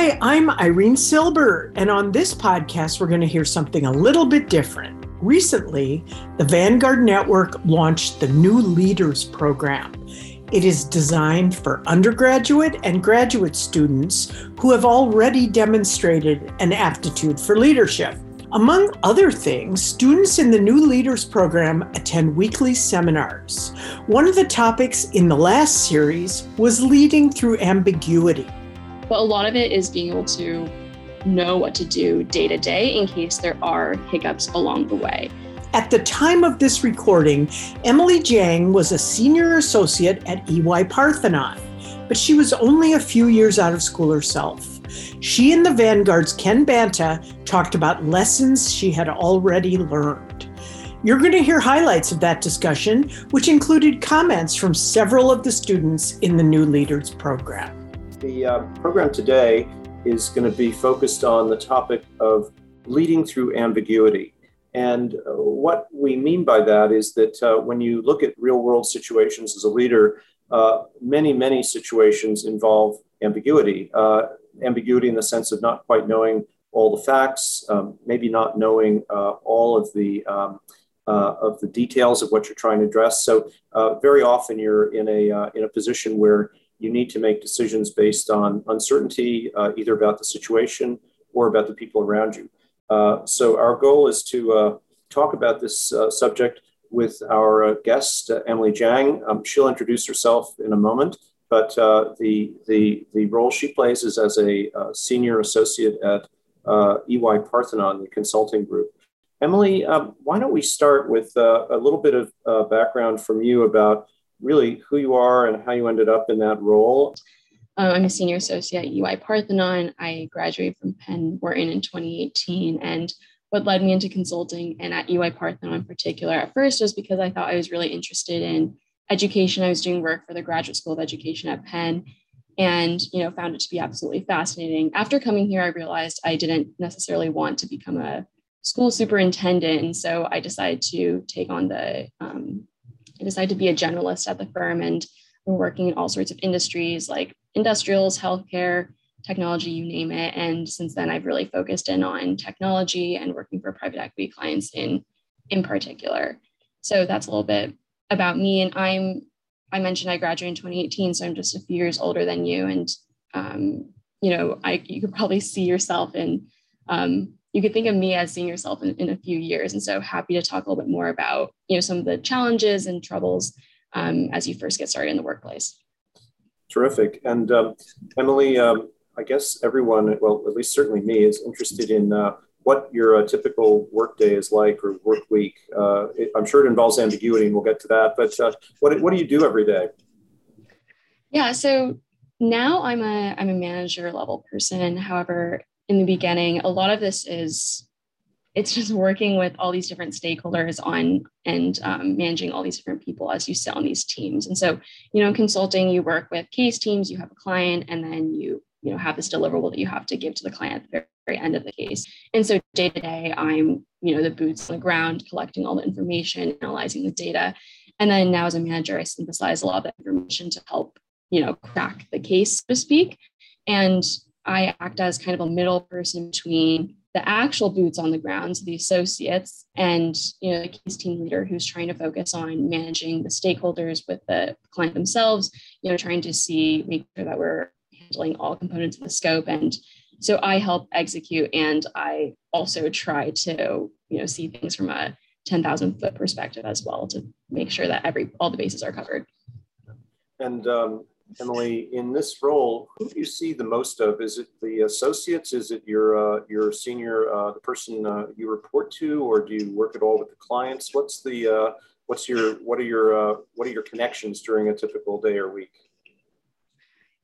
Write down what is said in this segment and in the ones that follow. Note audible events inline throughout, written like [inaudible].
Hi, I'm Irene Silber, and on this podcast, we're going to hear something a little bit different. Recently, the Vanguard Network launched the New Leaders Program. It is designed for undergraduate and graduate students who have already demonstrated an aptitude for leadership. Among other things, students in the New Leaders program attend weekly seminars. One of the topics in the last series was leading through ambiguity. But a lot of it is being able to know what to do day to day in case there are hiccups along the way. At the time of this recording, Emily Jang was a senior associate at EY Parthenon, but she was only a few years out of school herself. She and the Vanguard's Ken Banta talked about lessons she had already learned. You're going to hear highlights of that discussion, which included comments from several of the students in the New Leaders program. The uh, program today is going to be focused on the topic of leading through ambiguity. And uh, what we mean by that is that uh, when you look at real world situations as a leader, uh, many, many situations involve ambiguity. Uh, ambiguity in the sense of not quite knowing all the facts, um, maybe not knowing all of the um, uh, of the details of what you're trying to address. So uh, very often you're in a uh, in a position where you need to make decisions based on uncertainty, uh, either about the situation or about the people around you. Uh, so our goal is to talk about this subject with our guest Emily Jang. Um, she'll introduce herself in a moment but uh, the, the, the role she plays is as a uh, senior associate at uh, EY Parthenon, the consulting group. Emily, um, why don't we start with uh, a little bit of uh, background from you about really who you are and how you ended up in that role? Um, I'm a senior associate at EY Parthenon. I graduated from Penn Wharton in 2018. And what led me into consulting and at EY Parthenon in particular at first was because I thought I was really interested in education. I was doing work for the Graduate School of Education at Penn and you know found it to be absolutely fascinating. After coming here, I realized I didn't necessarily want to become a school superintendent, and so I decided to take on the um, I decided to be a generalist at the firm and we're working in all sorts of industries like industrials, healthcare, technology, you name it. And since then, I've really focused in on technology and working for private equity clients in in particular. So that's a little bit about me and i'm i mentioned i graduated in 2018 so i'm just a few years older than you and um, you know i you could probably see yourself in um, you could think of me as seeing yourself in, in a few years and so happy to talk a little bit more about you know some of the challenges and troubles um, as you first get started in the workplace terrific and um, emily um, i guess everyone well at least certainly me is interested in uh, what your uh, typical workday is like or work week. Uh, it, I'm sure it involves ambiguity, and we'll get to that. But uh, what what do you do every day? Yeah, so now I'm a I'm a manager level person. However, in the beginning, a lot of this is it's just working with all these different stakeholders on and um, managing all these different people as you sit on these teams. And so, you know, in consulting, you work with case teams, you have a client, and then you you know have this deliverable that you have to give to the client at the very end of the case. And so day to day i'm you know the boots on the ground collecting all the information analyzing the data. And then now as a manager i synthesize a lot of that information to help you know crack the case so to speak. And i act as kind of a middle person between the actual boots on the ground so the associates and you know the case team leader who's trying to focus on managing the stakeholders with the client themselves you know trying to see make sure that we're handling all components of the scope. And so I help execute and I also try to, you know, see things from a 10,000 foot perspective as well to make sure that every, all the bases are covered. And um, Emily, in this role, who do you see the most of? Is it the associates? Is it your uh, your senior, uh, the person uh, you report to, or do you work at all with the clients? What's the uh, what's your what are your uh, what are your connections during a typical day or week?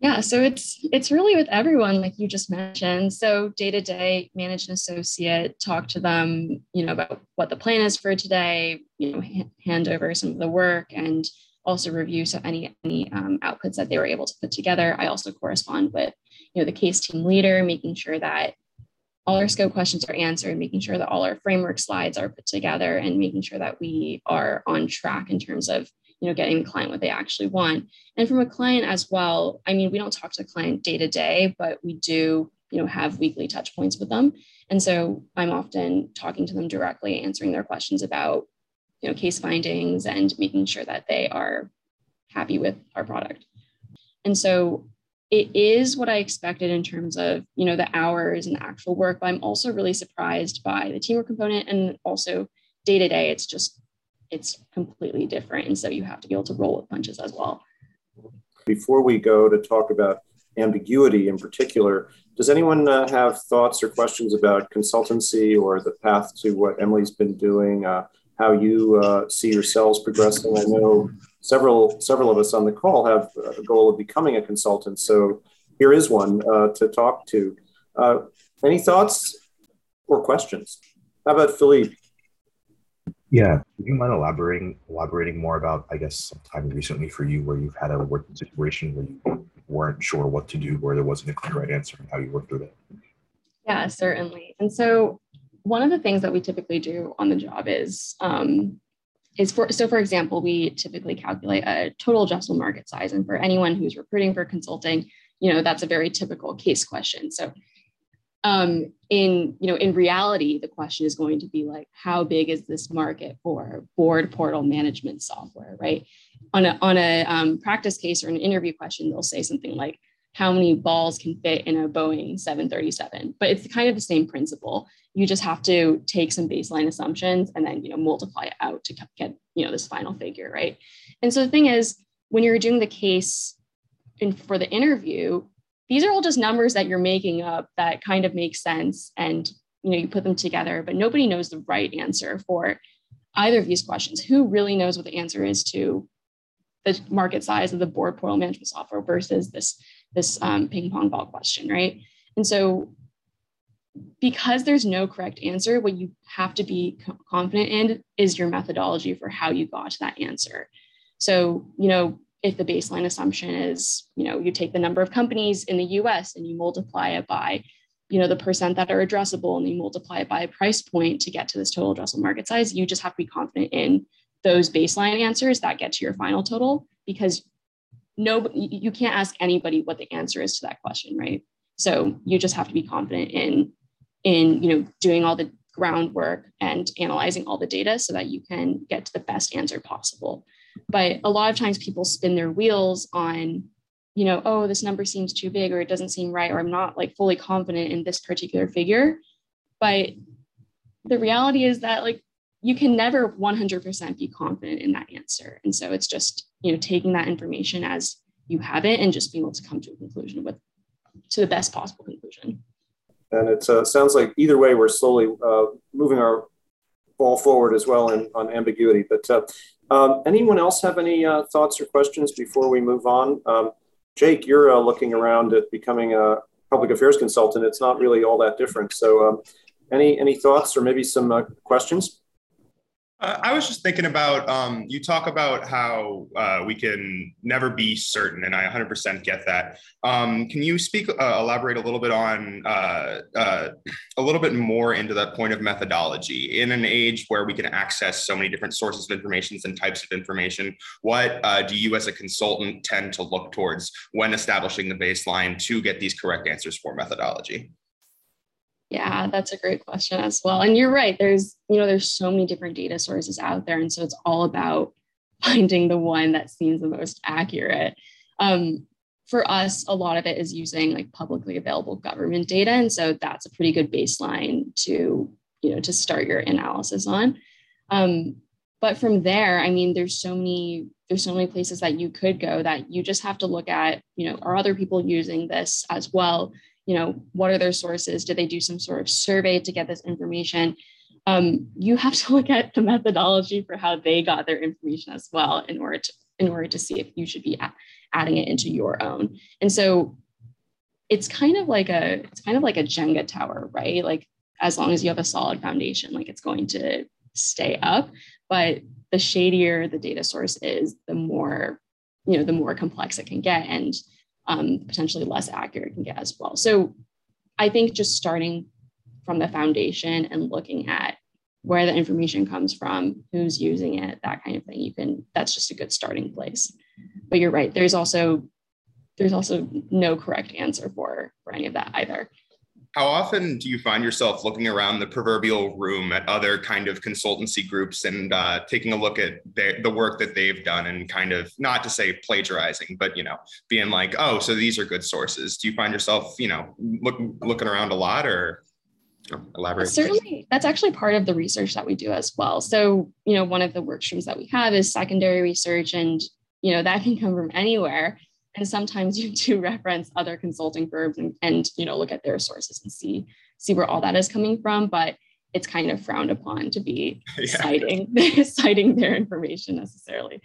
Yeah, so it's it's really with everyone, like you just mentioned. So day to day, manage an associate, talk to them, you know, about what the plan is for today. You know, hand over some of the work, and also review so any any um, outputs that they were able to put together. I also correspond with you know the case team leader, making sure that all our scope questions are answered, making sure that all our framework slides are put together, and making sure that we are on track in terms of you know getting the client what they actually want and from a client as well i mean we don't talk to the client day to day but we do you know have weekly touch points with them and so i'm often talking to them directly answering their questions about you know case findings and making sure that they are happy with our product and so it is what i expected in terms of you know the hours and the actual work but i'm also really surprised by the teamwork component and also day to day it's just it's completely different and so you have to be able to roll with punches as well before we go to talk about ambiguity in particular. Does anyone uh, have thoughts or questions about consultancy or the path to what Emily's been doing? Uh, how you uh, see yourselves progressing? I know several several of us on the call have a goal of becoming a consultant, so here is one uh, to talk to. Uh, any thoughts or questions? How about Philippe? Yeah, do you mind elaborating elaborating more about, I guess, some time recently for you where you've had a working situation where you weren't sure what to do, where there wasn't a clear right answer, and how you worked through that? Yeah, certainly. And so, one of the things that we typically do on the job is um, is for so for example, we typically calculate a total addressable market size, and for anyone who's recruiting for consulting, you know that's a very typical case question. So um, in you know in reality the question is going to be like how big is this market for board portal management software right on a on a um, practice case or an interview question they'll say something like how many balls can fit in a boeing 737 but it's kind of the same principle. You just have to take some baseline assumptions and then you know multiply it out to get you know this final figure right? And so the thing is when you're doing the case in, for the interview these are all just numbers that you're making up that kind of make sense and you know you put them together but nobody knows the right answer for either of these questions. Who really knows what the answer is to the market size of the board portal management software versus this this um, ping pong ball question right? And so because there's no correct answer what you have to be confident in is your methodology for how you got to that answer. So you know if the baseline assumption is, you know, you take the number of companies in the US and you multiply it by, you know, the percent that are addressable and you multiply it by a price point to get to this total addressable market size, you just have to be confident in those baseline answers that get to your final total because no you can't ask anybody what the answer is to that question, right? So you just have to be confident in in, you know, doing all the groundwork and analyzing all the data so that you can get to the best answer possible. But a lot of times people spin their wheels on, you know, oh, this number seems too big or it doesn't seem right, or I'm not like fully confident in this particular figure. But the reality is that like you can never 100% be confident in that answer. And so it's just, you know, taking that information as you have it and just being able to come to a conclusion with to the best possible conclusion. And it uh, sounds like either way, we're slowly uh, moving our ball forward as well in, on ambiguity. But uh, um, anyone else have any uh, thoughts or questions before we move on? Um, Jake, you're uh, looking around at becoming a public affairs consultant. It's not really all that different. So, um, any any thoughts or maybe some uh, questions? Uh, I was just thinking about um, you talk about how uh, we can never be certain, and I 100% get that. Um, can you speak, uh, elaborate a little bit on uh, uh, a little bit more into that point of methodology in an age where we can access so many different sources of information and types of information? What uh, do you, as a consultant, tend to look towards when establishing the baseline to get these correct answers for methodology? Yeah, that's a great question as well. And you're right. There's, you know, there's so many different data sources out there. And so it's all about [laughs] finding the one that seems the most accurate. Um, for us, a lot of it is using like publicly available government data. And so that's a pretty good baseline to, you know, to start your analysis on. Um, but from there, I mean, there's so many, there's so many places that you could go that you just have to look at, you know, are other people using this as well? You know what are their sources? Did they do some sort of survey to get this information? Um, you have to [laughs] look at the methodology for how they got their information as well in order to in order to see if you should be adding it into your own. And so it's kind of like a it's kind of like a jenga tower right? Like as long as you have a solid foundation like it's going to stay up. But the shadier the data source is the more you know the more complex it can get. And um, potentially less accurate can get as well. So I think just starting from the foundation and looking at where the information comes from, who's using it, that kind of thing, you can, that's just a good starting place. But you're right, there's also there's also no correct answer for for any of that either. How often do you find yourself looking around the proverbial room at other kind of consultancy groups and uh, taking a look at their, the work that they've done and kind of not to say plagiarizing, but you know, being like, oh, so these are good sources. Do you find yourself, you know, look, looking around a lot or elaborate? Certainly, that's actually part of the research that we do as well. So, you know, one of the work streams that we have is secondary research, and you know that can come from anywhere and sometimes [laughs] you do reference other consulting firms and, and you know look at their sources and see see where all that is coming from but it's kind of frowned upon to be [laughs] yeah. citing [laughs] citing their information necessarily.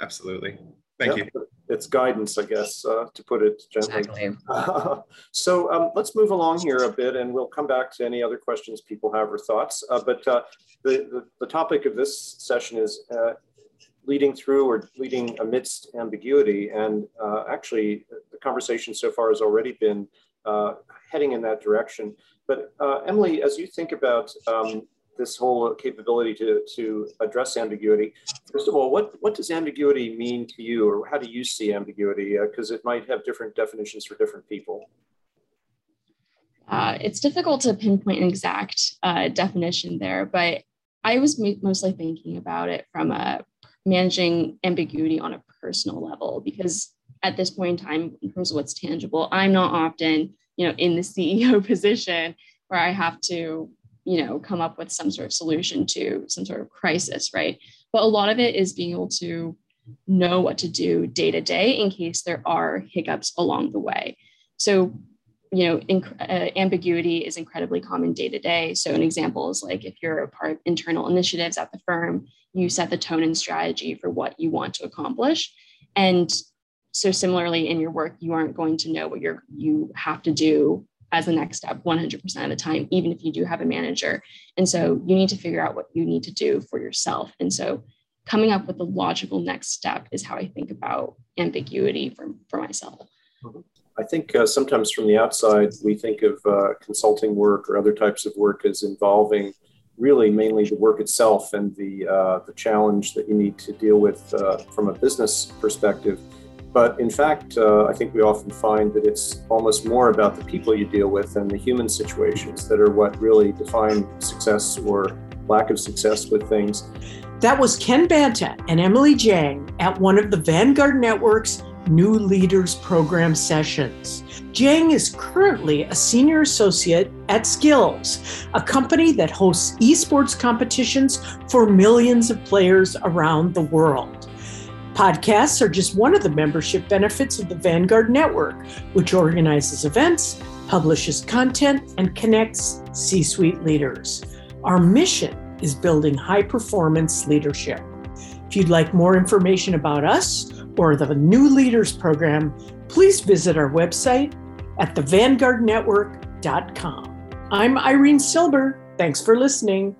Absolutely. Thank yeah, you. it's guidance i guess uh, to put it gently. Exactly. so um, let's move along here a bit and we'll come back to any other questions people have or thoughts. Uh, but uh, the, the, the, topic of this session is uh, leading through or leading amidst ambiguity. And uh, actually, the conversation so far has already been uh, heading in that direction. But uh, Emily, as you think about um, this whole capability to, to address ambiguity, first of all, what, what does ambiguity mean to you, or how do you see ambiguity? Because uh, it might have different definitions for different people. Uh, it's difficult to pinpoint an exact uh, definition there, but I was mostly thinking about it from a managing ambiguity on a personal level because at this point in time in terms of what's tangible i'm not often you know in the ceo [laughs] position where i have to you know come up with some sort of solution to some sort of crisis right? But a lot of it is being able to know what to do day to day in case there are hiccups along the way. So you know uh, ambiguity is incredibly common day to day. So an example is like if you're a part of internal initiatives at the firm you set the tone and strategy for what you want to accomplish. And so similarly in your work you aren't going to know what you're you have to do as the next step 100% of the time even if you do have a manager. And so you need to figure out what you need to do for yourself. And so coming up with the logical next step is how i think about ambiguity for, for myself. I think uh, sometimes from the outside, we think of uh, consulting work or other types of work as involving really mainly the work itself and the, uh, the challenge that you need to deal with uh, from a business perspective. But in fact, uh, I think we often find that it's almost more about the people you deal with and the human situations that are what really define success or lack of success with things. That was Ken Banta and Emily Jang at one of the Vanguard Network's New Leaders Program sessions. Jang is currently a senior associate at Skillz, a company that hosts esports competitions for millions of players around the world. Podcasts are just one of the membership benefits of the Vanguard Network, which organizes events, publishes content, and connects C suite leaders. Our mission is building high performance leadership. If you'd like more information about us or the New Leaders Program, please visit our website at thevanguardnetwork.com. I'm Irene Silber. Thanks for listening.